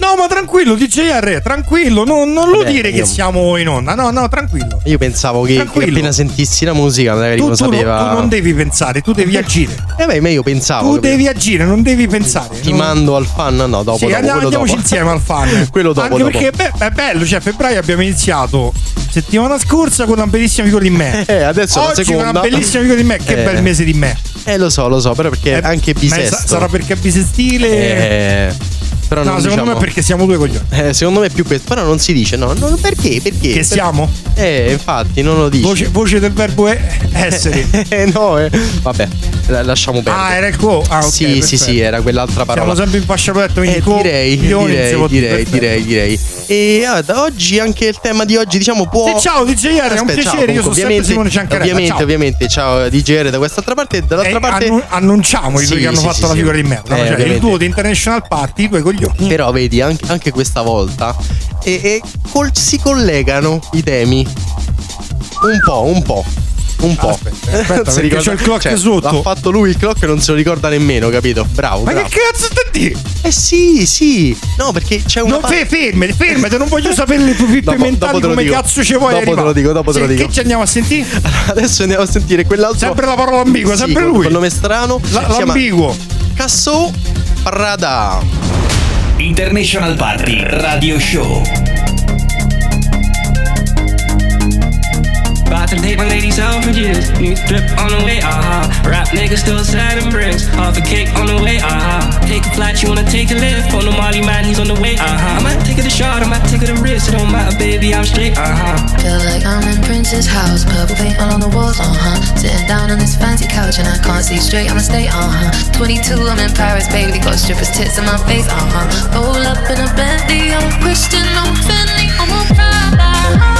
No, ma tranquillo, DJR, tranquillo, no, non lo Vabbè, dire io- che siamo in onda. No, no, tranquillo. Io pensavo che, che Tranquillo. appena sentissi la musica magari Tu, lo tu non- sapeva. tu non devi pensare, tu devi agire. Eh beh, ma io pensavo. Tu capito? devi agire, non devi pensare. Ti non- mando al fan? No, dopo. Sì, dopo, andiamo, quello andiamoci dopo. insieme al fan. quello dopo. Anche dopo. perché beh, è bello, cioè a febbraio abbiamo iniziato settimana scorsa con una bellissima figura di me. Eh, adesso la Oggi con seconda. una bellissima figura di me, che Eh. bel mese di me. Eh, lo so, lo so, però perché Eh, anche ma bisesto. sa- sarà perché è bisestile. Eh, però no, non secondo diciamo- me perché siamo due coglioni. Eh, secondo me è più questo. Però non si dice, no. no perché? Perché? Che Per- siamo? Eh, infatti, non lo dici. Voce, voce del verbo è essere. Eh, no, eh. Vabbè, la- lasciamo perdere. ah, era il co. Ah, ok. sì, perfetto. sì, sì, era quell'altra parola. Siamo sempre in fascia protetta, quindi Eh, co- direi, direi, direi, direi, direi. E guarda, oggi anche il tema di oggi, diciamo, può. Sì, ciao DJR, è un piacere, ciao, io comunque, sono sempre Simone Ciancarella. Ovviamente, ciao. ovviamente, ciao DJR da quest'altra parte e dall'altra Eh, parte. annu- annunciamo i due Sì, che hanno sì, fatto sì, la sì. figura di merda. Eh, cioè, il duo di International Party, i due coglioni. Però vedi, anche, anche questa volta e, e col- si collegano i temi. Un po', un po'. Un po'. Aspetta, aspetta, perché c'è il clock cioè, sotto. L'ha fatto lui il clock e non se lo ricorda nemmeno, capito? Bravo. Ma bravo. che cazzo sta di? Eh sì, sì. No, perché c'è una Non fe- fermati, fermati, non voglio sapere le tue pippe Dopo- mentali dopo te come cazzo ci vuoi Dopo te arrivare. lo dico, dopo te lo Sì, dico. Che ci andiamo a sentire? Adesso andiamo a sentire quell'altro. Sempre la parola ambigua, Sì, sempre lui. Con nome strano. La- l'ambiguo. Casso Prada. International Party Radio Show. To take my ladies out for years. New drip on the way, uh huh. Rap niggas still and bricks. Half a cake on the way, uh huh. Take a flight, you wanna take a lift. On the Molly man, he's on the way, uh huh. I might take it a shot, I might take it a risk. It don't matter, baby, I'm straight, huh. Feel like I'm in Prince's house, purple paint all on the walls, uh huh. Sitting down on this fancy couch and I can't see straight, I'ma stay, uh huh. 22, I'm in Paris, baby, got strippers' tits in my face, uh huh. Roll up in a Bentley, I'm a Christian, I'm Fendi, I'm a Prada.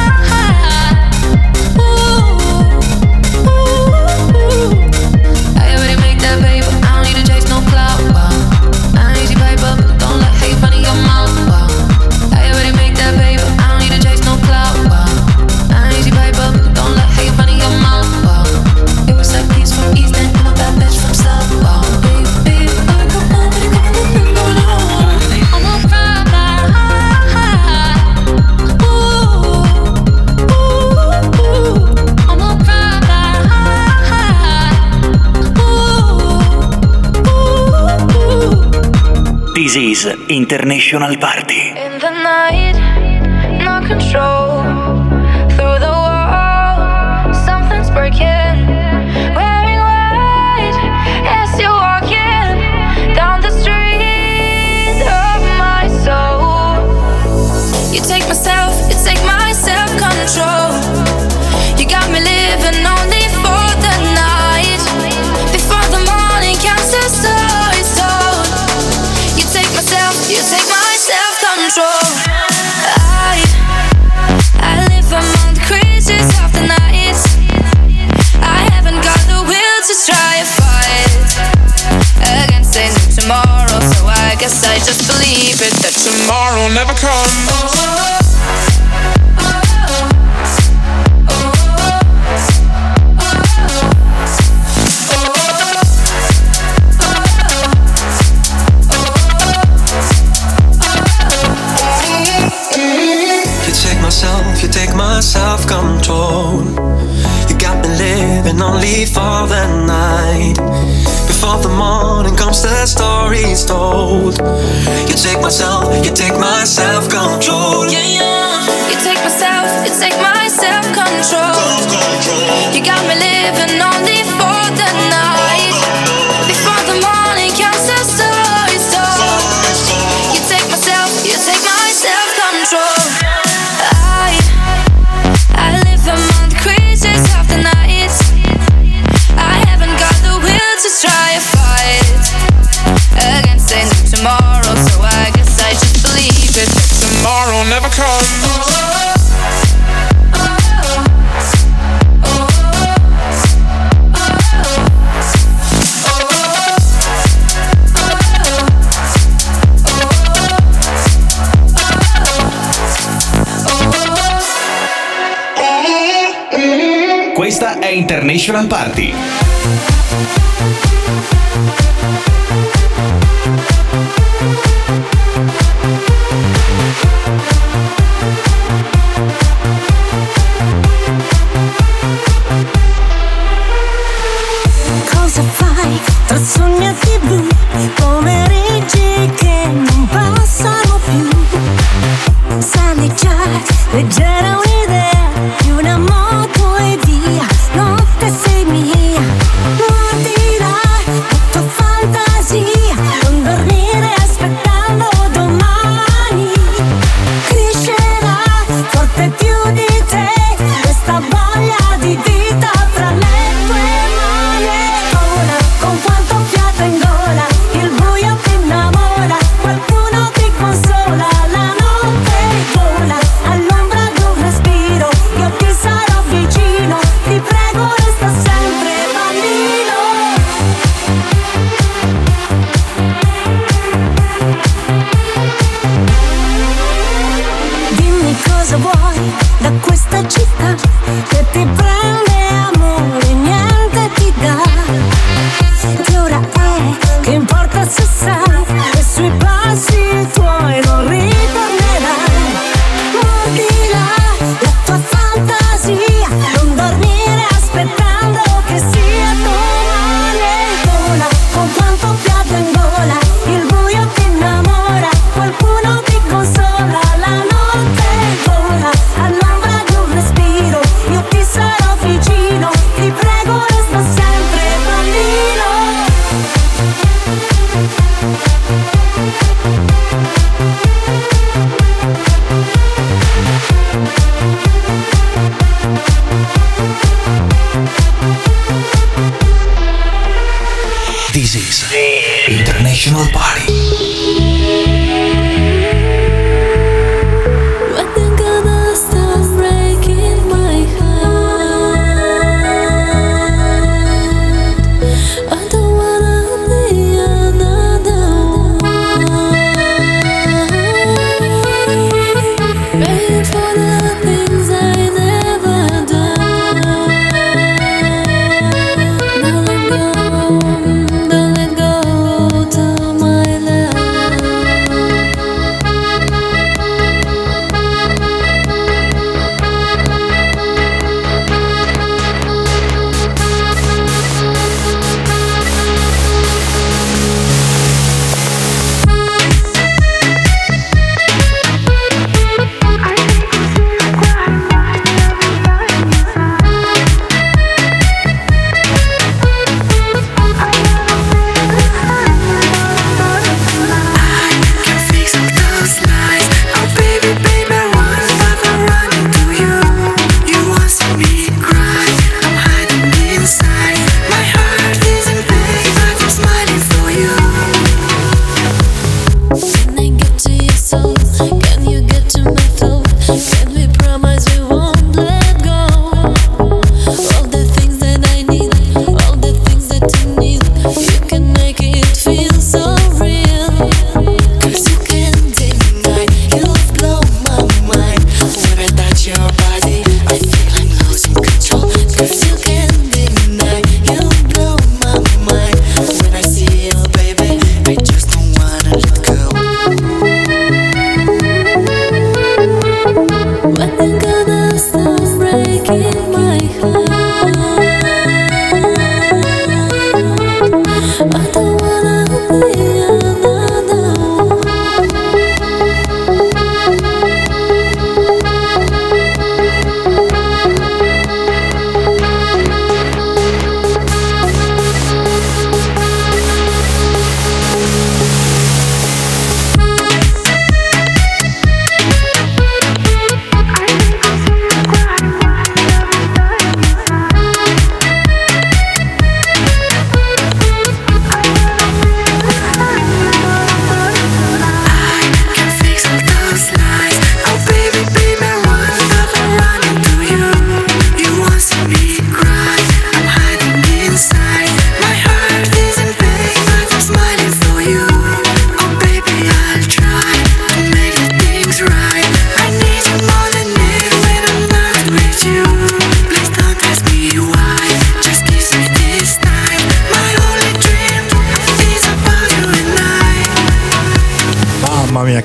International Party. guess I just believe it that tomorrow never comes. Oh. you take my self control. You got me living only for the night. Before the morning comes, the story's told. You take myself, you take my self control. Yeah, yeah. You take myself, you take my self control. You got me living on the Party.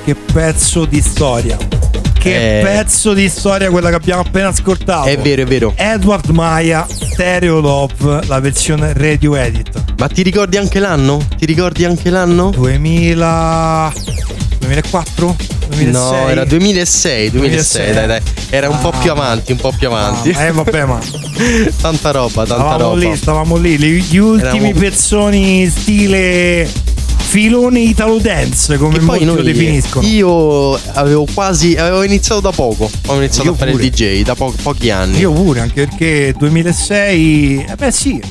Che pezzo di storia. Che Eh. pezzo di storia quella che abbiamo appena ascoltato. È vero, è vero. Edward Maya, Stereo Love, la versione radio edit. Ma ti ricordi anche l'anno? Ti ricordi anche l'anno? 2000 2004? 2006? No, era 2006, 2006, 2006. dai, dai. Era un po' più avanti, un po' più avanti. Ah, eh vabbè, ma tanta roba, tanta stavamo roba. lì, stavamo lì, li- gli ultimi Eravamo- pezzoni stile filone italo dance, come molti lo definiscono. io avevo quasi, avevo iniziato da poco, ho iniziato Io a fare pure. il DJ da po- pochi anni. Io pure, anche perché 2006, eh beh sì,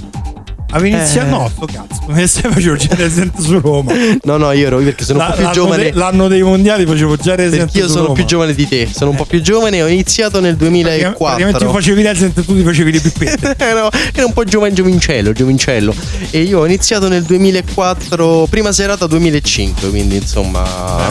avevo iniziato, Eh. no, sto cazzo, 2006 facevo già Resident su Roma. No, no, io ero perché sono un po' più giovane. de- l'anno dei mondiali facevo già Resident Perché io sono Roma. più giovane di te, sono un po' più giovane, ho iniziato nel Praticamente tu 2004. facevi Resident e tu ti facevi le pippette. ero, ero un po' giovane giovincello, giovincello. E io ho iniziato nel 2004, prima serata 2005, quindi insomma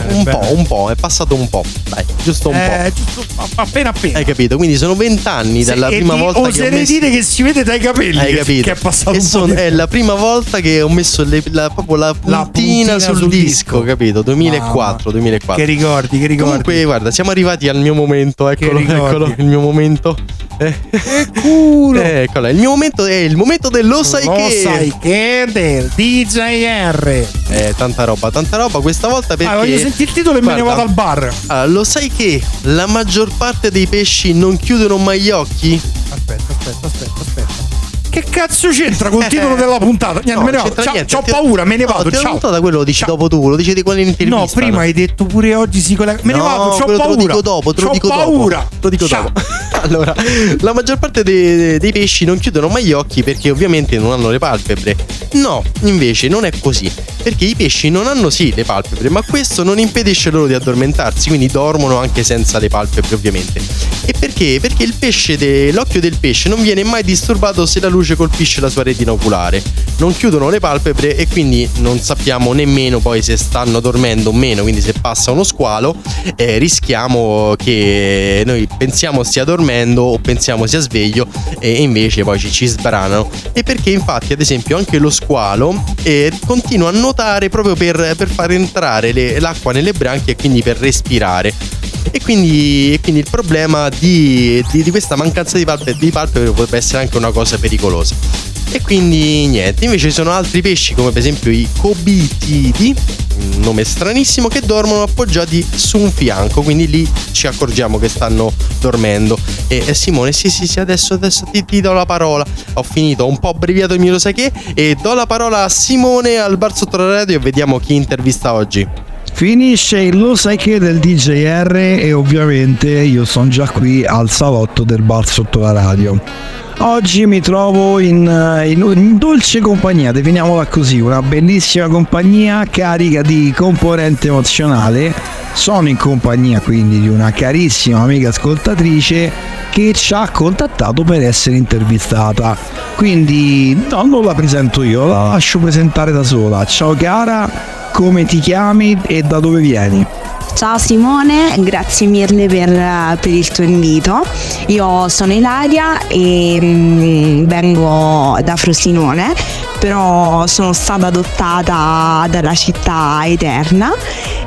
Bene, un bene. po', un po', è passato un po', dai, giusto un eh, giusto, appena appena. po'. Hai capito? Quindi sono vent'anni dalla e prima volta che ho messo... dire che si vede dai capelli Hai capito? che è passato E un po' sono- è la prima volta che ho messo le- la, proprio la puntina, puntina sul, sul disco, disco. capito? 2004, Mamma. 2004. Che ricordi, che ricordi. Comunque, guarda, siamo arrivati al mio momento. Eccolo, eccolo, il mio momento. Eh, che culo. eh, eccolo, il mio momento è il momento del lo sai Lo che. sai che del DJR. Eh, tanta roba, tanta roba. Questa volta perché. Ah, voglio sentire il titolo e me ne Guarda, vado al bar. ah, lo sai che la maggior parte dei pesci non chiudono mai gli occhi? Aspetta, aspetta, aspetta, aspetta. Che cazzo c'entra col titolo della puntata? Niente, No, me ne vado. Ciao, niente. c'ho Ti paura, me ne No, vado. ho ciao. raccontato quello lo dici Ciao. dopo tu, lo dici di quell'intervista. No, prima hai detto pure oggi si collega. Me ne No, vado, c'ho paura. Te lo dico dopo, te lo C'ho dico paura. dopo. Te lo dico Ciao. dopo. allora, la maggior parte dei, dei pesci non chiudono mai gli occhi perché ovviamente non hanno le palpebre. No, invece non è così. Perché i pesci non hanno sì le palpebre, ma questo non impedisce loro di addormentarsi, quindi dormono anche senza le palpebre, ovviamente. E perché? Perché il pesce de- l'occhio del pesce non viene mai disturbato se la luce colpisce la sua retina oculare. Non chiudono le palpebre e quindi non sappiamo nemmeno poi se stanno dormendo o meno, quindi se passa uno squalo eh, rischiamo che noi pensiamo stia dormendo o pensiamo sia sveglio e invece poi ci, ci sbranano. E perché infatti ad esempio anche lo squalo eh, continua a nuotare proprio per, per far entrare le- l'acqua nelle branchie e quindi per respirare. E quindi, e quindi il problema di, di- di questa mancanza di palpebre, di palpebre potrebbe essere anche una cosa pericolosa. E quindi niente, invece ci sono altri pesci come per esempio i cobitidi, nome stranissimo, che dormono appoggiati su un fianco, quindi lì ci accorgiamo che stanno dormendo. E, e Simone, sì sì sì, adesso, adesso ti, ti do la parola. Ho finito, ho un po' abbreviato il mio lo sai che e do la parola a Simone al bar sotto la radio e vediamo chi intervista oggi. Finisce il lo sai che del DJR e ovviamente io sono già qui al salotto del bar sotto la radio. Oggi mi trovo in, eh, in- in dolce compagnia, definiamola così, una bellissima compagnia carica di componente emozionale. Sono in compagnia quindi di una carissima amica ascoltatrice che ci ha contattato per essere intervistata. Quindi no, non la presento io, la lascio presentare da sola. Ciao cara, come ti chiami e da dove vieni? Ciao Simone, grazie mille per, per il tuo invito. Io sono Ilaria e mm, vengo da Frosinone, però sono stata adottata dalla città eterna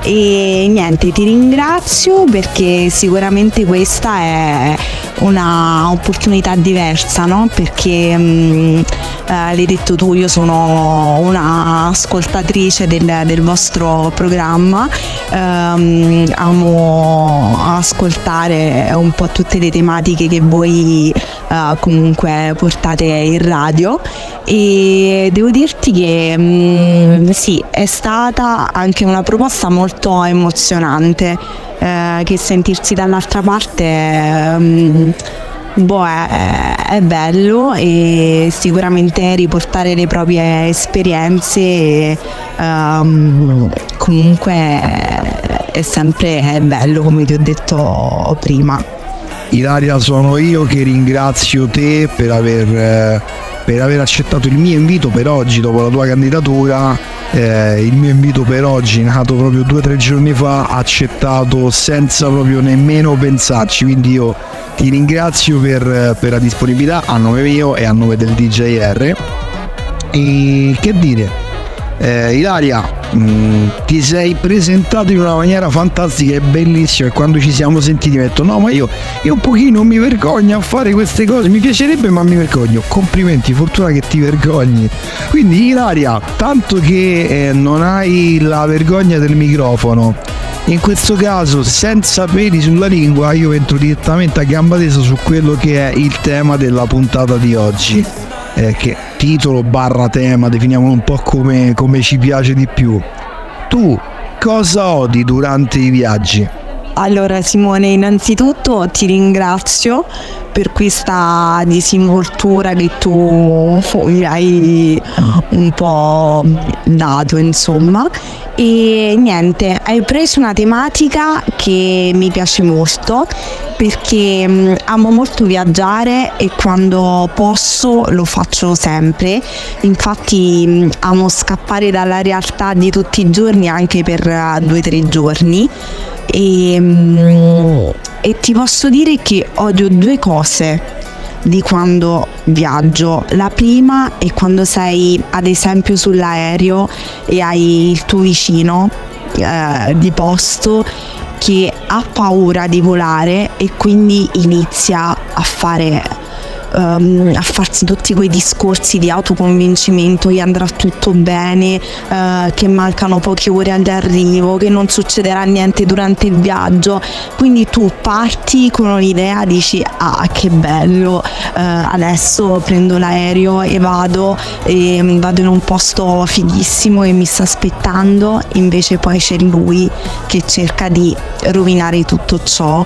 e niente, ti ringrazio perché sicuramente questa è una opportunità diversa, no? Perché mm, eh, l'hai detto tu, io sono una ascoltatrice del, del vostro programma, ehm, amo ascoltare un po' tutte le tematiche che voi eh, comunque portate in radio. E devo dirti che mm, sì, è stata anche una proposta molto emozionante eh, che sentirsi dall'altra parte mm, boh, è, è bello e sicuramente riportare le proprie esperienze ehm, comunque è sempre è bello come ti ho detto prima. Ilaria sono io che ringrazio te per aver, eh, per aver accettato il mio invito per oggi dopo la tua candidatura. Eh, il mio invito per oggi, nato proprio due o tre giorni fa, accettato senza proprio nemmeno pensarci. Quindi io ti ringrazio per, per la disponibilità a nome mio e a nome del DJR. E che dire? Eh, Ilaria, mh, ti sei presentato in una maniera fantastica e bellissima e quando ci siamo sentiti mi detto no ma io, io un pochino mi vergogno a fare queste cose, mi piacerebbe ma mi vergogno. Complimenti, fortuna che ti vergogni. Quindi Ilaria, tanto che eh, non hai la vergogna del microfono, in questo caso senza peli sulla lingua io entro direttamente a gamba tesa su quello che è il tema della puntata di oggi eh, che titolo barra tema, definiamolo un po' come, come ci piace di più. Tu cosa odi durante i viaggi? Allora Simone, innanzitutto ti ringrazio per questa disinvoltura che tu mi hai un po' dato, insomma. E niente, hai preso una tematica che mi piace molto perché amo molto viaggiare e quando posso lo faccio sempre. Infatti amo scappare dalla realtà di tutti i giorni anche per uh, due o tre giorni. E, e ti posso dire che odio due cose di quando viaggio. La prima è quando sei ad esempio sull'aereo e hai il tuo vicino eh, di posto che ha paura di volare e quindi inizia a fare um, a farsi tutti quei discorsi di autoconvincimento che andrà tutto bene, uh, che mancano poche ore all'arrivo, che non succederà niente durante il viaggio. Quindi tu parti con un'idea, dici ah che bello, uh, adesso prendo l'aereo e vado e vado in un posto fighissimo e mi sta aspettando, invece poi c'è lui che cerca di rovinare tutto ciò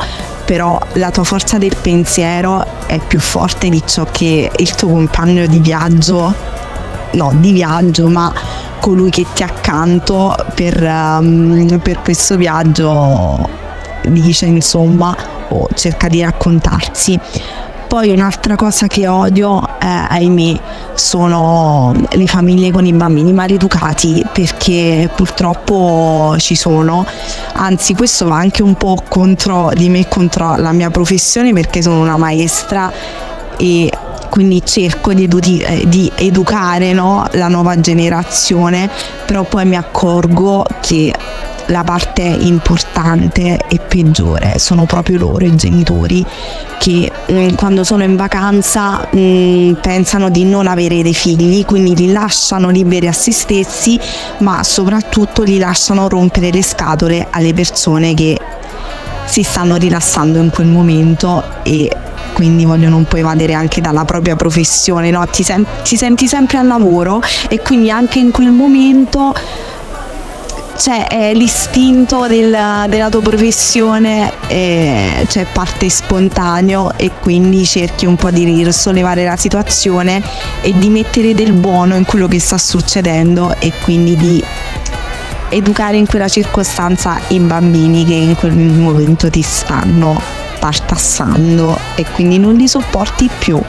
però la tua forza del pensiero è più forte di ciò che il tuo compagno di viaggio, no di viaggio, ma colui che ti accanto per, um, per questo viaggio dice insomma o cerca di raccontarsi. Poi un'altra cosa che odio, eh, ahimè, sono le famiglie con i bambini maleducati perché purtroppo ci sono. Anzi, questo va anche un po' contro di me, contro la mia professione perché sono una maestra e quindi cerco di, edu- eh, di educare no, la nuova generazione, però poi mi accorgo che la parte importante e peggiore sono proprio loro i genitori che mh, mm, quando sono in vacanza mh, mm, pensano di non avere dei figli quindi li lasciano liberi a se stessi ma soprattutto li lasciano rompere le scatole alle persone che si stanno rilassando in quel momento e quindi vogliono un po' evadere anche dalla propria professione, no? ti, sen- ti senti sempre al lavoro e quindi anche in quel momento c'è eh, l'istinto del, della tua professione, eh, c'è parte spontaneo e quindi cerchi un po' di risollevare la situazione e di mettere del buono in quello che sta succedendo e quindi di educare in quella circostanza i bambini che in quel momento ti stanno tartassando e quindi non li sopporti più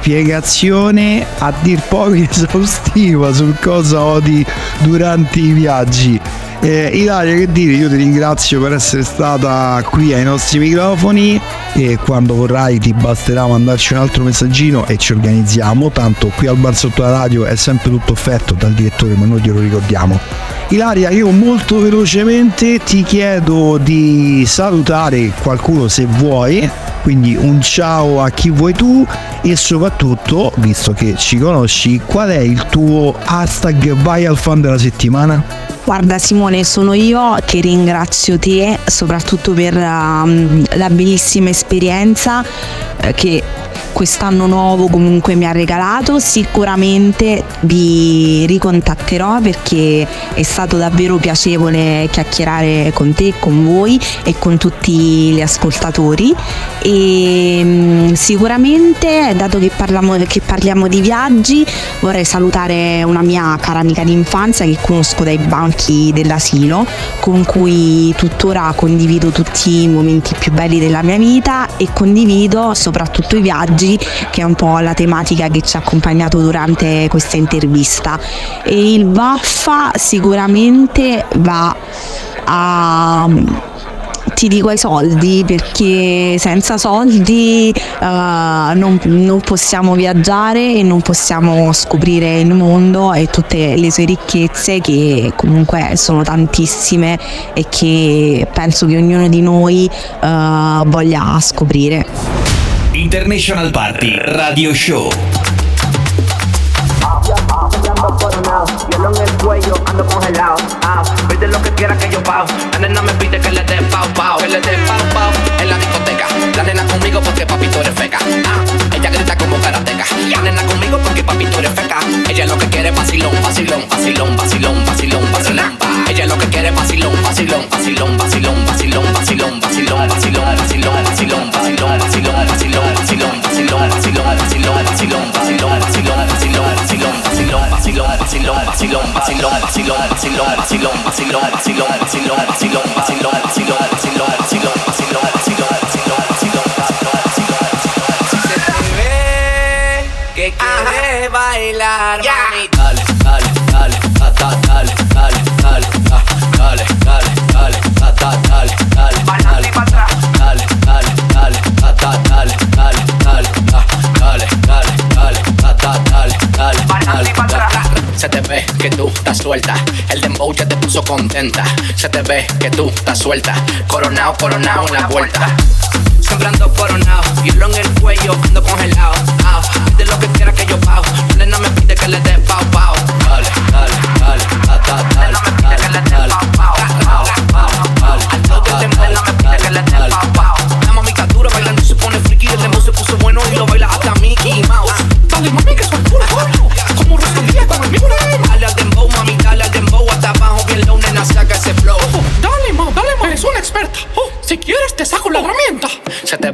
spiegazione a dir poco esaustiva su cosa odi durante i viaggi. Eh, Ilaria, che dire, io ti ringrazio per essere stata qui ai nostri microfoni e quando vorrai ti basterà mandarci un altro messaggino e ci organizziamo, tanto qui al bar sotto la radio è sempre tutto offerto dal direttore, ma noi glielo ricordiamo. Ilaria, io molto velocemente ti chiedo di salutare qualcuno se vuoi Quindi un ciao a chi vuoi tu e soprattutto, visto che ci conosci, qual è il tuo hashtag vai al fan della settimana? Guarda Simone, sono io che ringrazio te soprattutto per um, la bellissima esperienza eh, che quest'anno nuovo comunque mi ha regalato. Sicuramente vi ricontatterò perché è stato davvero piacevole chiacchierare con te, con voi e con tutti gli ascoltatori. E mm, sicuramente, dato che parliamo, che parliamo di viaggi, vorrei salutare una mia cara amica d'infanzia che conosco dai banchi dell'asilo, con cui tuttora condivido tutti i momenti più belli della mia vita e condivido soprattutto i viaggi che è un po' la tematica che ci ha accompagnato durante questa intervista. E il Vaffa sicuramente va a ti dico ai soldi perché senza soldi uh, non, non, possiamo viaggiare e non possiamo scoprire il mondo e tutte le sue ricchezze che comunque sono tantissime e che penso che ognuno di noi uh, voglia scoprire. International Party Radio Show. El dembow ya te puso contenta. Se te ve que tú estás suelta, coronado, coronado en la vuelta. Siempre ando coronado, hielo en el cuello, ando congelado. Ah, de lo que quiera que yo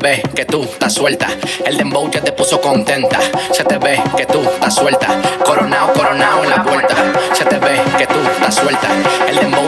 ve que tú estás suelta, el dembow ya te puso contenta. Se te ve que tú estás suelta, coronado, coronado en la puerta. Se te ve que tú estás suelta, el dembow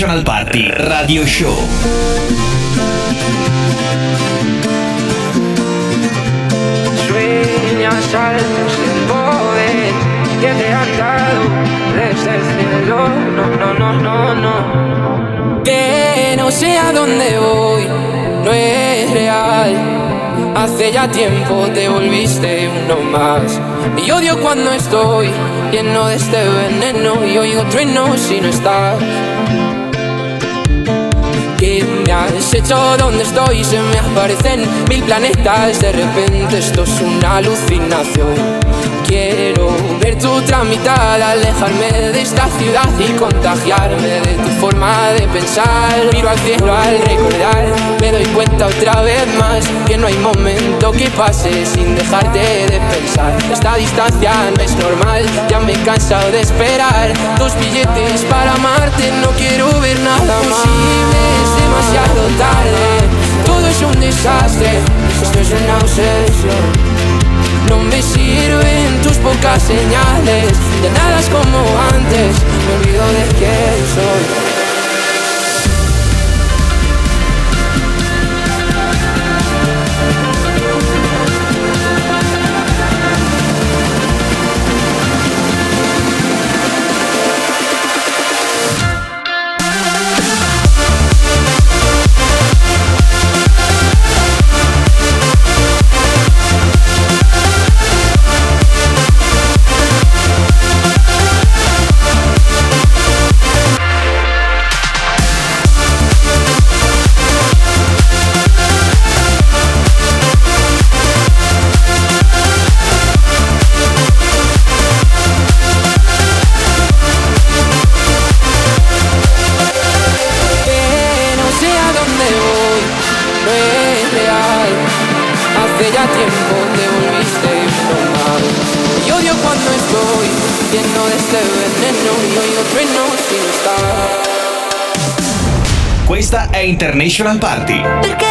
Party Radio Show. Sueñas altos sin poder que te han dado desde el cielo. No, no, no, no, no. Que no sé a dónde voy, no es real. Hace ya tiempo te volviste uno más. Y odio cuando estoy lleno de este veneno y oigo trueno si no estás. Hecho? ¿Dónde estoy? Se me aparecen mil planetas. De repente esto es una alucinación. Quiero ver tu tramitada, alejarme de esta ciudad y contagiarme de tu forma de pensar. Miro al cielo al recordar, me doy cuenta otra vez más que no hay momento que pase sin dejarte de pensar. Esta distancia no es normal, ya me he cansado de esperar. Tus billetes para amarte, no quiero ver nada posible, es demasiado tarde. Todo es un desastre, esto es una obsesión. No me sirven tus pocas señales, ya nada es como antes, me olvido de quién soy. International Party. Perché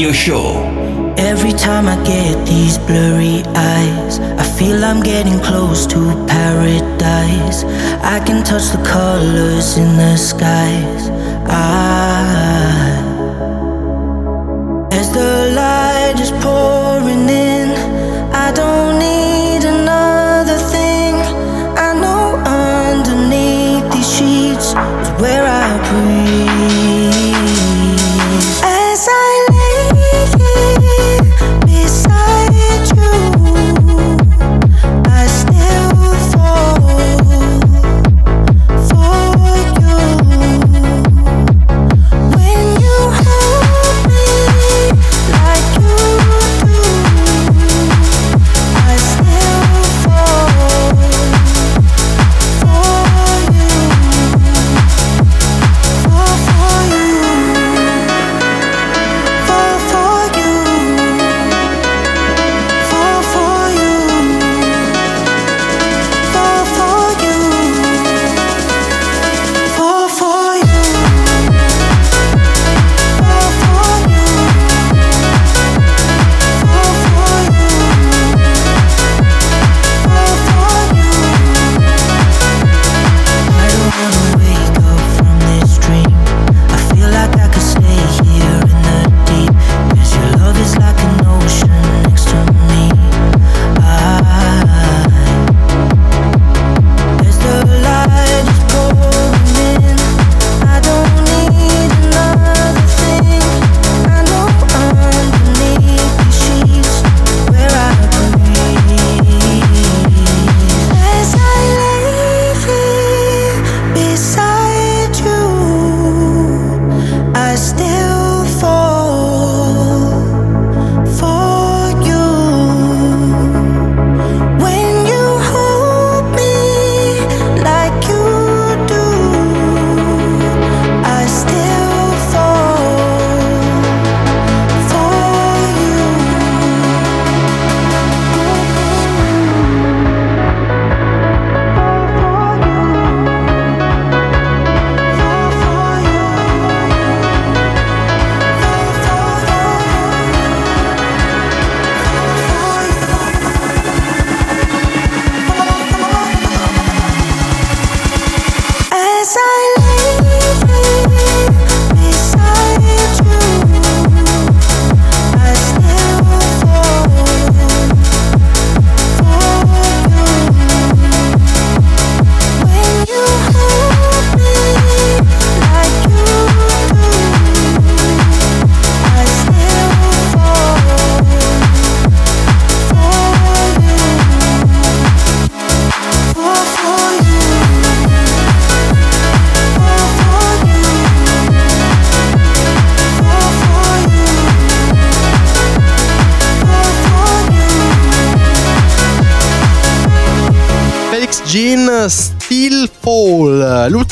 Radio Show. Every time I get these blurry eyes, I feel I'm getting close to paradise. I can touch the colors in the skies. I, as the light is pouring in, I don't need another thing. I know underneath these sheets is where I breathe.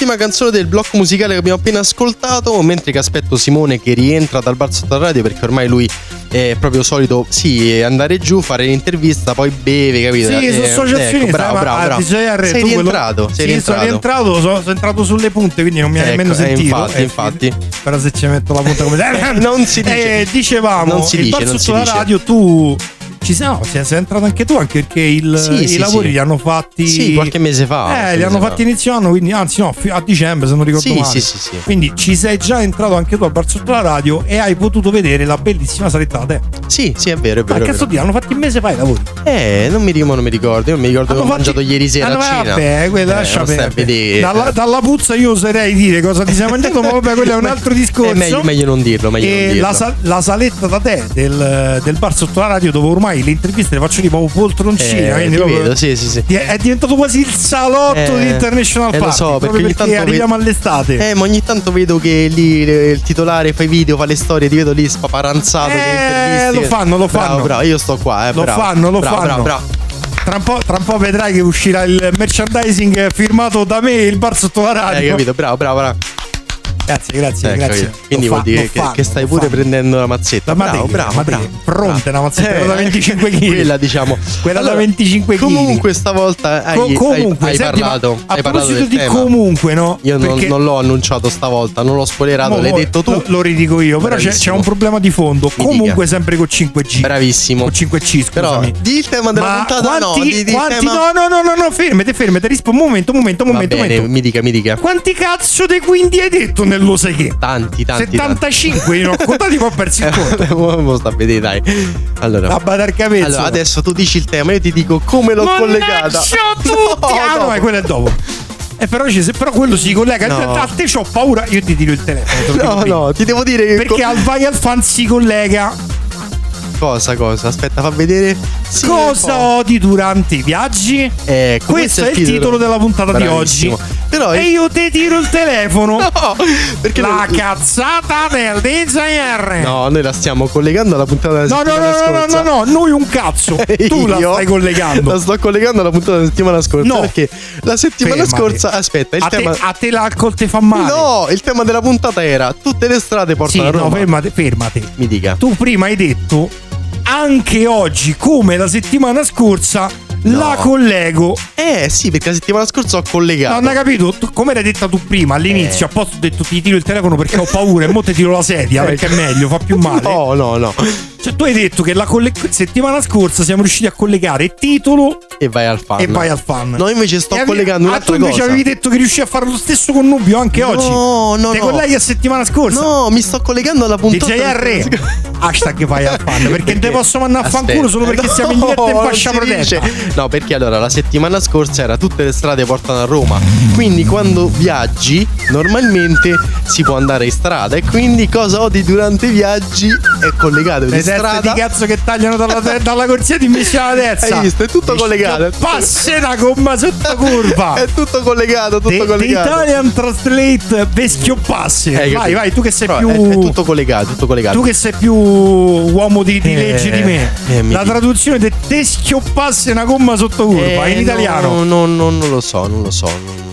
L'ultima canzone del blocco musicale che abbiamo appena ascoltato, mentre che aspetto Simone che rientra dal bar sotto la radio perché ormai lui è proprio solito, sì, andare giù, fare l'intervista, poi beve, capito? Sì, sono Eh, associazioni. ecco, bravo, bravo, bravo. DJR, Sei quello- rientrato, sei sì, rientrato. sono rientrato, sono, sono entrato sulle punte, quindi non mi Ecco, nemmeno eh, sentito. infatti, Eh, infatti. Però se ci metto la punta come Non si dice. Eh, dicevamo, Non si il dice, bar non sotto la dice. radio, tu ci sei, no, sei, sei entrato anche tu, anche perché il- Sì, i sì, lavori sì. li hanno fatti. Sì, qualche mese fa, Eh, li hanno fatti fa. inizio anno, quindi anzi, no, a dicembre, se non ricordo Sì, male. sì, sì, sì. Quindi ci sei già entrato anche tu al bar sotto la radio e hai potuto vedere la bellissima saletta da te. Sì, sì, è vero, è Ma vero. è cazzo di, hanno fatti un mese fa i lavori. Eh, non mi, non mi ricordo. Io mi ricordo che ho Hanno fatti- mangiato ieri sera Allora, a cena. Vabbè, quella Eh, lascia perdere. vedere. Dalla, dalla puzza io oserei dire cosa ti sei mangiato, ma vabbè, quello è un altro discorso. È meglio, meglio non dirlo, meglio non dirlo. la, la saletta da te del, del bar sotto la radio dove ormai le interviste le faccio tipo poltroncina Eh, quindi ti proprio- vedo, sì, sì, sì. è diventato quasi il salotto Eh, di International eh, Party lo so, proprio perché ogni tanto arriviamo vedo- all'estate Eh, ma ogni tanto vedo che lì eh, il titolare fa i video, fa le storie, ti vedo lì spaparanzato. Eh, lo fanno, lo Bravo, fanno. Bravo, io sto qua, eh, Lo bravo. fanno, lo Bravo, fanno. bravo, bravo. Tra un, po', tra un po' vedrai che uscirà il merchandising firmato da me il bar sotto la radio Hai capito? Bravo, bravo, bravo. Grazie, grazie, Ecco, grazie. Quindi Lo vuol fa- dire che, fanno, che stai pure fanno. prendendo la mazzetta. Ma bravo, bravo, te- bravo. Fronte, una mazzetta Eh, da 25 kg. Quella diciamo. Quella da Allora, 25 kg. Comunque stavolta hai, Co- hai- comunque, hai senti, ma parlato, a hai parlato proposito di tema. comunque, no? Io non, non l'ho annunciato stavolta, non l'ho spoilerato, Mo- l'hai detto tu. Lo, lo ridico io, però c'è, c'è un problema di fondo. Mi comunque dica. sempre con 5G. Bravissimo. Con 5C, Però scusami. di il tema della Ma puntata no, quanti, di, di quanti- tema... no, no, no, no, no, fermate, fermate, rispondo. Un momento, un momento, momento, momento. mi dica, mi dica. Quanti cazzo dei quindi hai detto nel lo sai che? Tanti, tanti. 75, io ne ho contati, poi ho perso il conto. tanti. Sta a vedere, dai. Allora, allora, adesso tu dici il tema, io ti dico come l'ho collegata. Mannaggia tutti! ah, no, dopo. ma quello è dopo. Eh, però, ci- però quello si collega. No. A te c'ho paura. Io ti tiro il telefono. te No, prima. no, ti devo dire che Perché co- al vai al fan si collega. Cosa, cosa? Aspetta, fa vedere. Sì, Cosa odi durante i viaggi? Ecco, Questo è il titolo della puntata di oggi. Bravissimo. Però E io ti tiro il telefono. No, perché La noi- cazzata del DJR. No, noi la stiamo collegando alla puntata della No, no, settimana no, no, no, scorsa. no, no, noi un cazzo. Tu la stai collegando. La sto collegando alla puntata della settimana scorsa. No. Perché la settimana Fermati. scorsa, aspetta, il a, tema. te, a te l'alcol ti fa male. No, il tema della puntata era tutte le strade Sì, portano a no, Roma. fermati, fermati. Mi dica. Tu prima hai detto anche oggi, come la settimana scorsa, la collego. Eh sì, perché la settimana scorsa ho collegato. Non hai capito? Tu- Come l'hai detta tu prima all'inizio, Eh. a posto ho detto ti tiro il telefono perché ho paura e mo ti tiro la sedia perché è meglio, fa più male. No, no, no. Cioè, tu hai detto che la colle- settimana scorsa siamo riusciti a collegare titolo E vai al fan. e vai al fan. No, invece sto E collegando ah, un'altra tu invece cosa. avevi detto che riuscivi a fare lo stesso con Nubio anche No, oggi. no, no. colleghi a settimana scorsa. No, mi sto collegando alla puntata. DJR hashtag vai al fan perché non te posso mandare a fanculo solo perché No, siamo in diretta in fascia protetta. No, perché allora la settimana scorsa era tutte le strade portano a Roma. Quindi quando viaggi, normalmente si può andare in strada. E quindi cosa odi durante i viaggi è collegato teste strada. di cazzo che tagliano dalla, dalla corsia di Missione Terza Hai visto? È tutto collegato. passi una gomma sotto curva È tutto collegato, tutto The, the collegato. Italian Translate Veschio Passi Hai vai vai tu che sei Però più è, è tutto collegato, tutto collegato. tu che sei più uomo di, di Eh, legge di me eh, mi la traduzione di te schioppasse una gomma sotto curva Eh, in italiano No, no, no, non lo so, non lo so. non-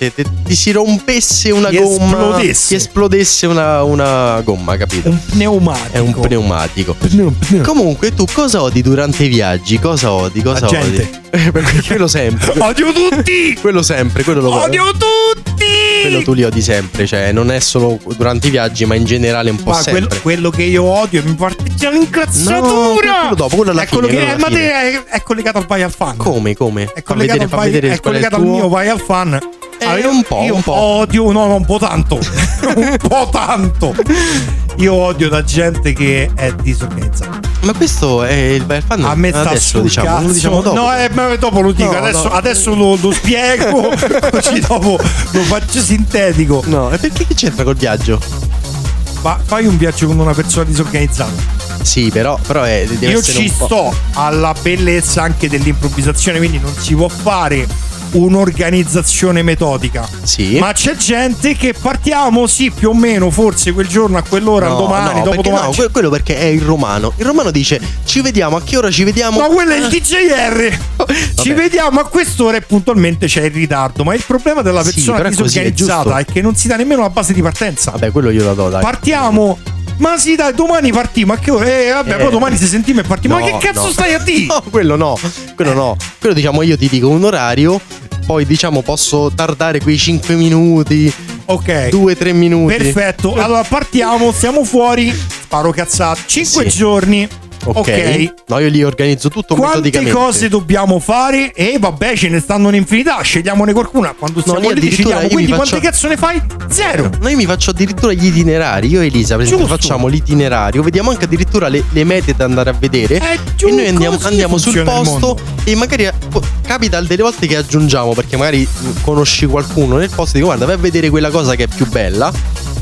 Te, te- ti si rompesse una Ti gomma. esplodesse. Ti esplodesse una, una gomma, capito? un pneumatico È un pneumatico. Pneu- pneu. Comunque, tu cosa odi durante i viaggi? Cosa odi? Cosa La odi? Eh, quello sempre. odio tutti quello sempre, quello lo odio tutti Quello tu li odi sempre, cioè non è solo durante i viaggi, ma in generale un po' Ma quello, sempre. quello che io odio mi No, l'incazzatura. quello dopo, quello alla è quello fine, che quello ma alla te è, è collegato al vai al fan. Come, come? È collegato, vedere, al, vai, è è collegato al mio vai al fan. Eh, un po', io un po'. odio, no, no, un po' tanto. un po' tanto. Io odio la gente che è disorganizzata. Ma questo è il al fan. A me sta adesso diciamo, lo diciamo dopo. No, eh, ma dopo lo dico. No, adesso no. adesso lo, lo spiego. così dopo lo faccio sintetico. No, e perché che c'entra col viaggio? Ma fai un viaggio con una persona disorganizzata. Sì, però, però è, deve Io ci sto alla bellezza anche dell'improvvisazione, quindi non si può fare un'organizzazione metodica. Sì. Ma c'è gente che partiamo, sì, più o meno, forse quel giorno, a quell'ora, No, domani, no, dopo domani. no, que- quello perché è il romano. Il romano dice ci vediamo, a che ora ci vediamo? Ma quello è il DJR. Ci vediamo a quest'ora e puntualmente c'è il ritardo. Ma il problema della Sì, persona è è disorganizzata giusto. è, che non si dà nemmeno la base di partenza. Vabbè, quello io lo do, dai. Partiamo. Ma sì, dai, domani partiamo. Ma che ora? Eh, vabbè, Eh. poi domani si sentiamo e partiamo. No, ma che cazzo no. stai a dire? No, quello no, quello no. Quello diciamo io ti dico un orario, poi diciamo posso tardare quei 5 minuti, Ok. 2-3 minuti. Perfetto. Allora partiamo, siamo fuori. Sparo cazzate. 5 Sì. giorni. Ok. Ok. No, io li organizzo tutto Quante cose dobbiamo fare? E vabbè, ce ne stanno un'infinità. Scegliamone qualcuna. Quando siamo lì lì decidiamo. Quindi faccio- quante cazzo ne fai? Zero. Noi mi faccio addirittura gli itinerari. Io e Elisa, per esempio, facciamo l'itinerario. Vediamo anche addirittura le, le mete da andare a vedere. Eh, e noi andiamo, andiamo sul posto. E magari eh, po- capita delle volte che aggiungiamo. Perché magari conosci qualcuno nel posto. Dico, guarda, vai a vedere quella cosa che è più bella.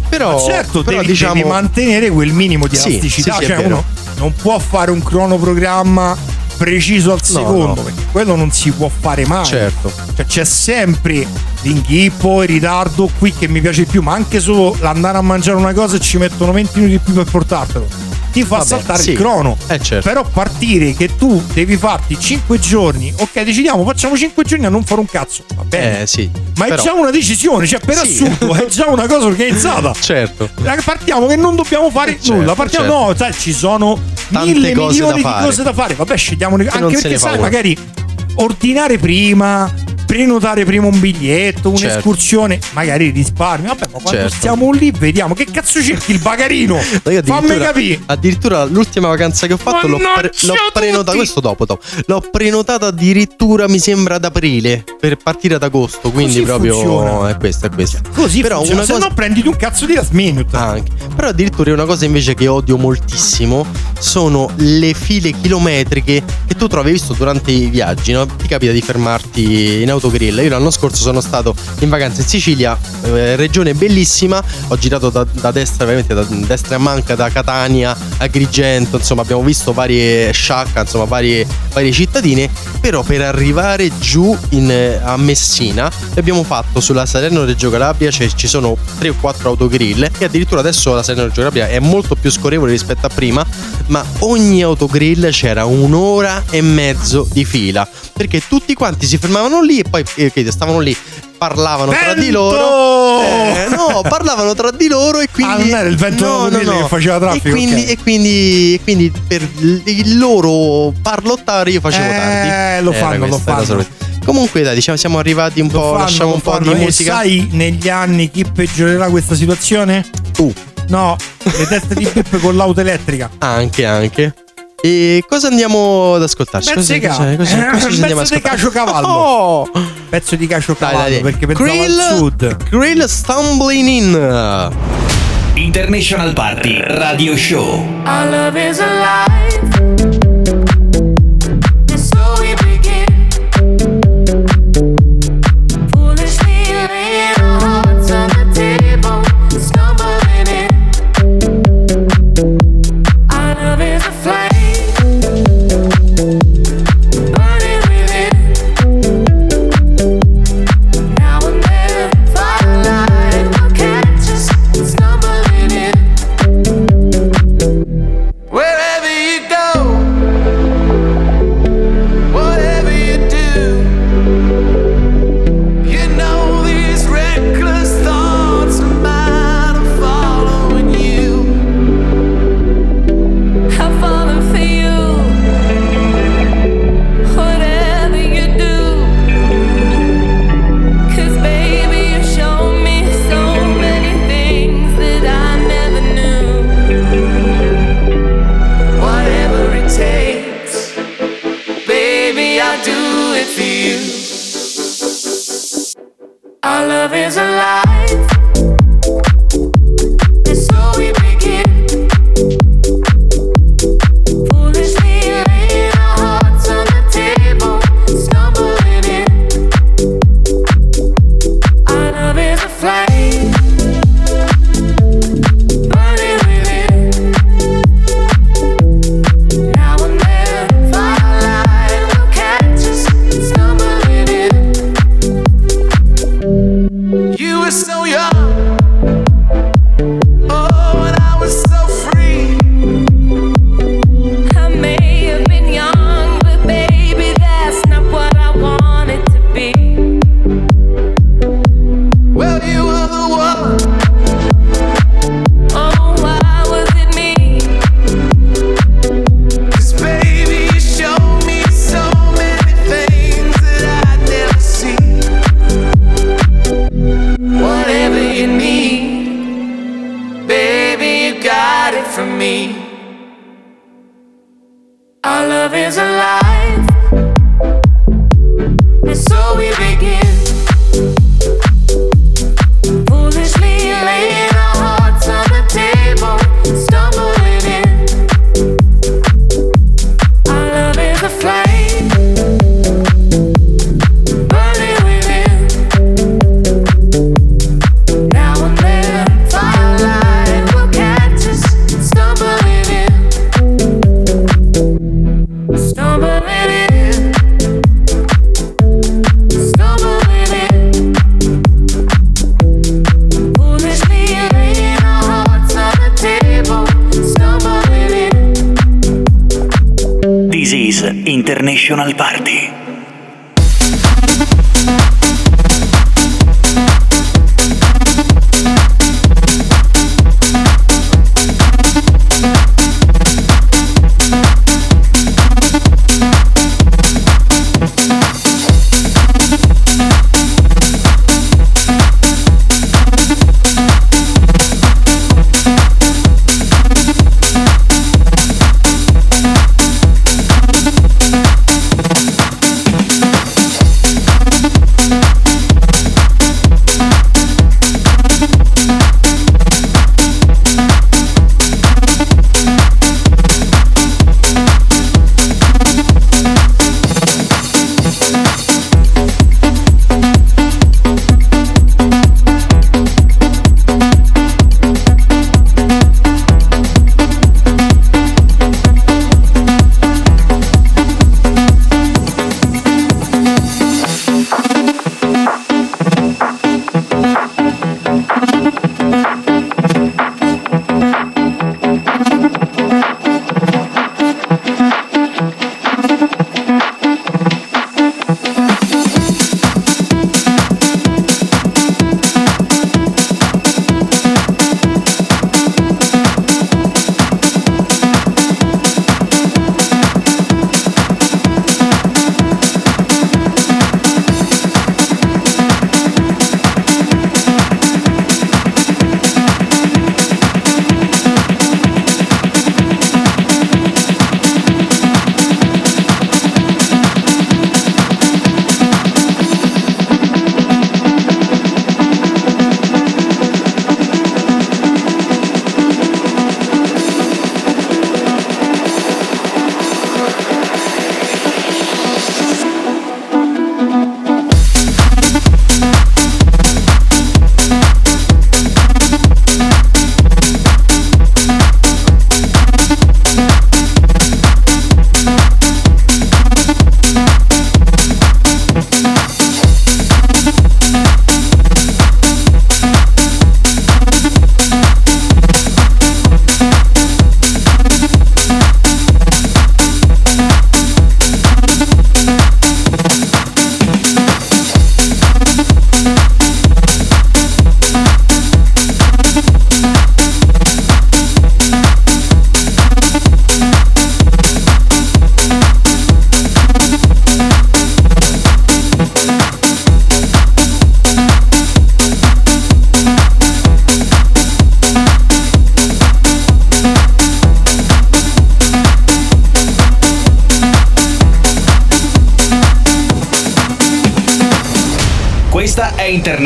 Però, Ma certo, però devi, diciamo. devi mantenere quel minimo di Sì, elasticità. sì, sì, cioè, uno non può fare un cronoprogramma preciso al No, secondo, no. perché quello non si può fare mai. Certo. Cioè, c'è sempre l'inghippo, il ritardo qui che mi piace di più, ma anche solo l'andare a mangiare una cosa e ci mettono 20 minuti di più per portartelo. Ti fa Vabbè, saltare sì. il crono. Eh, certo. Però partire che tu devi farti 5 giorni, ok, decidiamo, facciamo 5 giorni a non fare un cazzo. Va bene. Eh, sì. Ma è Però- già una decisione, cioè per Sì. assurdo è già una cosa organizzata. Certo. Eh, Partiamo che non dobbiamo fare Certo, nulla. Partiamo, certo. no, sai, ci sono Tante mille cose milioni di fare. cose da fare. Vabbè, scegliamo anche perché sai, magari ordinare prima, prenotare prima un biglietto, Certo. un'escursione, magari risparmi. Vabbè, ma quando Certo. stiamo lì, vediamo che cazzo cerchi il bagarino. No, Fammi capire. addirittura l'ultima vacanza che ho fatto l'ho, pre- l'ho prenotata. Questo dopo, dopo. L'ho prenotata addirittura, mi sembra, ad aprile per partire ad agosto. Quindi Così proprio funziona. è questo, è questo. Così Però funziona, una se cosa. no prenditi un cazzo di last minute. Anche. Però addirittura una cosa invece che odio moltissimo sono le file chilometriche che tu trovi visto durante i viaggi, no? Ti capita di fermarti in autogrill. Io l'anno scorso sono stato in vacanza in Sicilia, eh, regione bellissima, ho girato da, da destra, ovviamente da destra a manca, da Catania a Agrigento, insomma abbiamo visto varie sciacca, insomma varie, varie cittadine, però per arrivare giù in, eh, a Messina abbiamo fatto sulla Salerno-Reggio Calabria, cioè ci sono 3 o 4 autogrill. E addirittura adesso la Salerno-Reggio Calabria è molto più scorrevole rispetto a prima, ma ogni autogrill c'era un'ora e mezzo di fila, perché tutti quanti si fermavano lì e poi eh, che stavano lì parlavano tra di loro eh, no parlavano tra di loro e quindi Ah, non era il vento no, no, no. che faceva traffico, e quindi, ok. e quindi, e quindi per il loro parlottare io facevo Eh, tardi lo Era fanno, lo fanno. comunque dai diciamo siamo arrivati un Lo po' fanno, lasciamo un po' fanno. di E musica sai negli anni chi peggiorerà questa situazione? tu No, le teste di Pip con l'auto elettrica. anche anche e cosa andiamo ad ascoltarci? Cosa, Pezzica. cosa, cosa, cosa Eh, pezzo di ascoltare? caciocavallo. Oh! Pezzo di Dai, caciocavallo dai, dai. perché pensavo Krill, al sud. Krill Stumbling In International Party Radio Show. Our love is alive.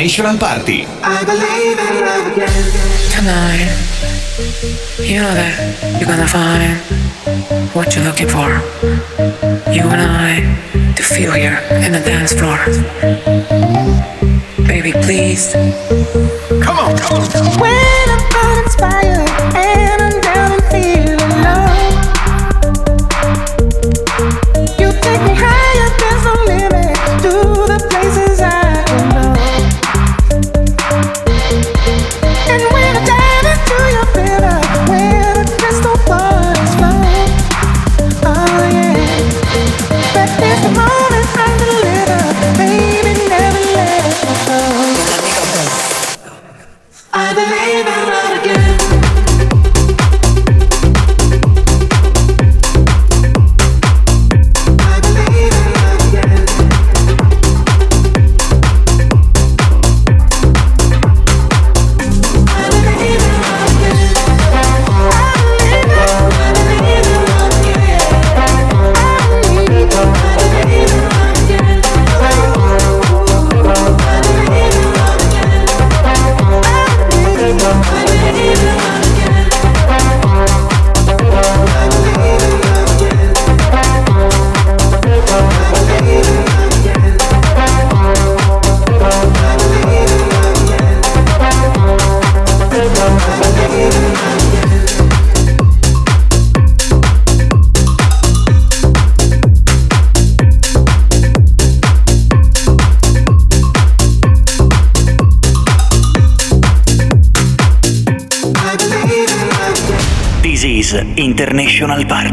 È International Party. I believe in love again. Tonight, you know that you're gonna find what you're looking for. You and I to feel here in the dance floor. Baby, please. Come on, come on. When I'm This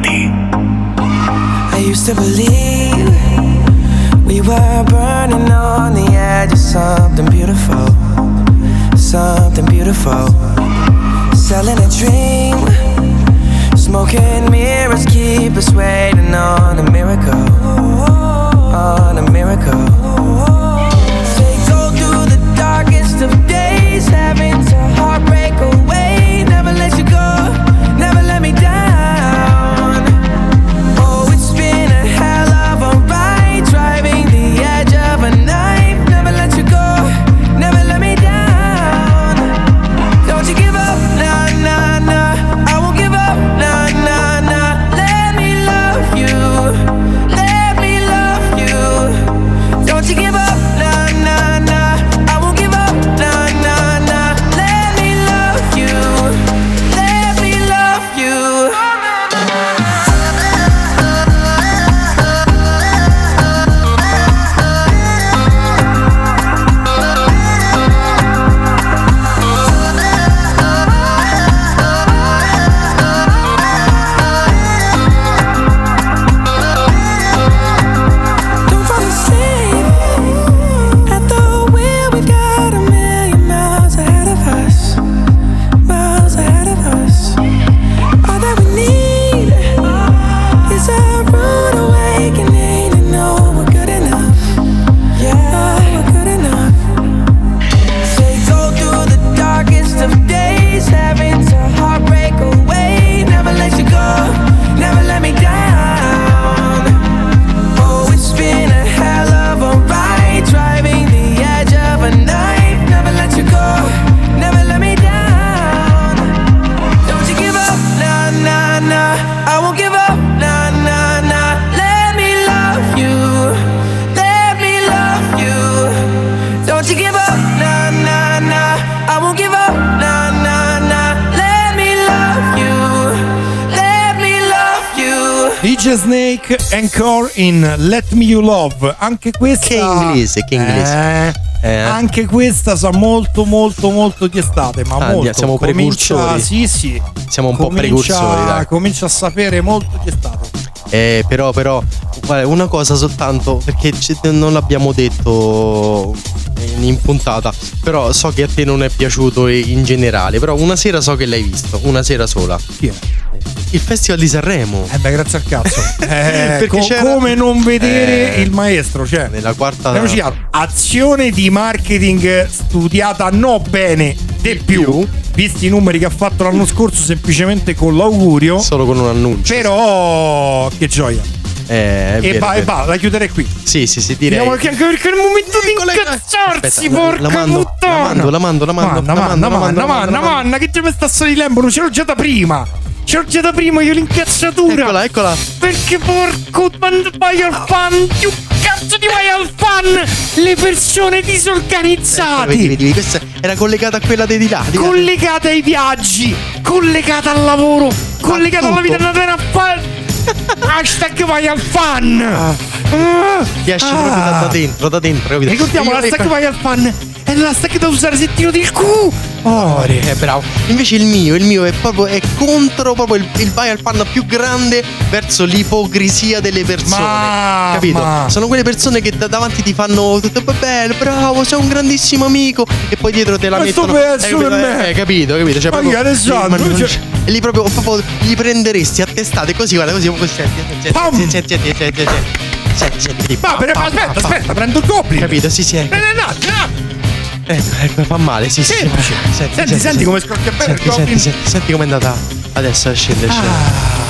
In Let Me You Love. Anche questa. Che inglese, che inglese. Eh, Eh. Anche questa sa molto, molto, molto di estate. Ma Ah, molto. siamo Comincia- precursori. Sì, sì. Siamo un po' Comincia- precursori, dai. Comincia a sapere molto di estate. Eh, però, però, una cosa soltanto, perché non l'abbiamo detto in in puntata, però so che a te non è piaciuto in generale, però una sera so che l'hai visto, una sera sola. Chi è? Il Festival di Sanremo. Eh beh, grazie al cazzo. Eh, co- come non vedere Eh, il maestro? Cioè, Nella quarta chiaro, azione di marketing studiata no bene de più, visti i numeri che ha fatto l'anno scorso semplicemente con l'augurio. Solo con un annuncio. Però che gioia. Eh, e vero, va, e va, la chiuderei qui. Sì, sì, sì, direi. Vediamo che anche perché è il momento di incazzarsi, Aspetta, la- porca la mando, puttana. la mando, la mando, la mando, Manna, la manna, mando, la manna, mando, la manna, mando. manna, che te mi sta sto di lembo, non c'ero già da prima. C'ero già da prima io l'incazzatura. Eccola, eccola. Perché porco al fan, più cazzo di vai al fan, le persone disorganizzate. Vedi, vedi, vedi, questa era collegata a quella dei di là. di là. collegate ai viaggi, collegate al lavoro, collegate alla vita andare a fare. Hashtag vai al fan. Ah. Ti esce proprio da, da dentro, da dentro, capito? Ricordiamo l'hashtag vai al fan è l'hashtag da usare se tiro del cu. Oh, Eh, bravo. Invece il mio, il mio è proprio è contro proprio il, il vai al fan più grande verso l'ipocrisia delle persone. Mamma. Capito? Sono quelle persone che da davanti ti fanno tutto bello, bravo, sei un grandissimo amico. E poi dietro te la Questo mettono. pezzo eh, capito? per me. Eh, capito, capito? Cioè, Ma proprio, Alessandro? ma non- Cioè- E lì proprio, proprio gli prenderesti a testate così, guarda, così, così senti, senti, Pam. senti, senti, senti, senti, senti, senti, senti, senti, Ma pam, per- pam, aspetta, pam, pam. aspetta, prendo il goblin. Capito? Sì, sì. Ecco, Eh, no, no. ecco, ecco, fa male, sì, sì. Semplice. Senti, senti come scorchia bene Senti, senti, senti, senti com'è andata adesso a scendere, scende.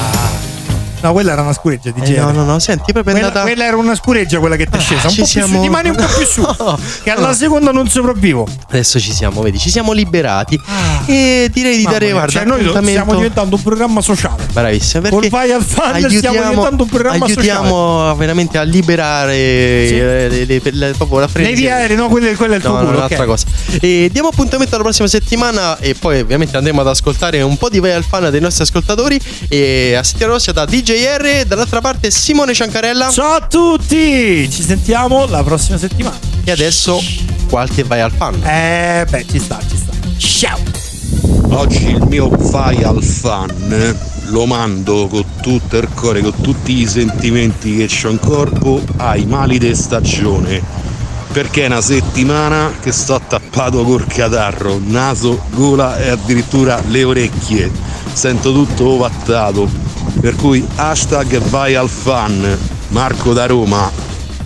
No, quella era una scureggia di Eh, no, no, no, senti, proprio Quella, andata. quella era una scureggia quella che ti è scesa. Un ci po' più siamo- su, rimani un po' più su. che alla seconda non sopravvivo. Adesso ci siamo, vedi, ci siamo liberati. E direi di Mamma dare, mia, guarda, cioè, noi stiamo diventando un programma sociale. Bravissimo, Col perché vai al fan stiamo aiutiamo, diventando un programma aiutiamo veramente a liberare eh, le, le- le- proprio la Le frenesia. vie aeree, no, quello è il tuo No, no, culo. un'altra ok. cosa. E diamo appuntamento alla prossima settimana e poi ovviamente andremo ad ascoltare un po' di Vai al Fan dei nostri ascoltatori e a settimana prossima da DJR dall'altra parte Simone Ciancarella Ciao a tutti, ci sentiamo la prossima settimana. e adesso qualche Vai al Fan. Eh, beh, ci sta, ci sta. Ciao. Oggi il mio vai al fan lo mando con tutto il cuore, con tutti i sentimenti che c'ho in corpo ai mali di stagione. Perché è una settimana che sto tappato col catarro, naso, gola e addirittura le orecchie. Sento tutto ovattato. Per cui hashtag vai al fan. Marco da Roma.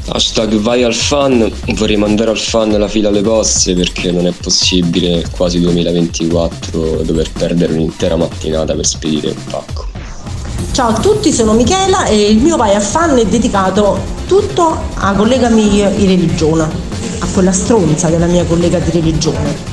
Hashtag vai al fan, vorrei mandare al fan la fila alle poste perché non è possibile quasi 2024 dover perdere un'intera mattinata per spedire un pacco. Ciao a tutti, sono Michela e il mio vai a fan è dedicato tutto a collega mia di religione, a quella stronza della mia collega di religione.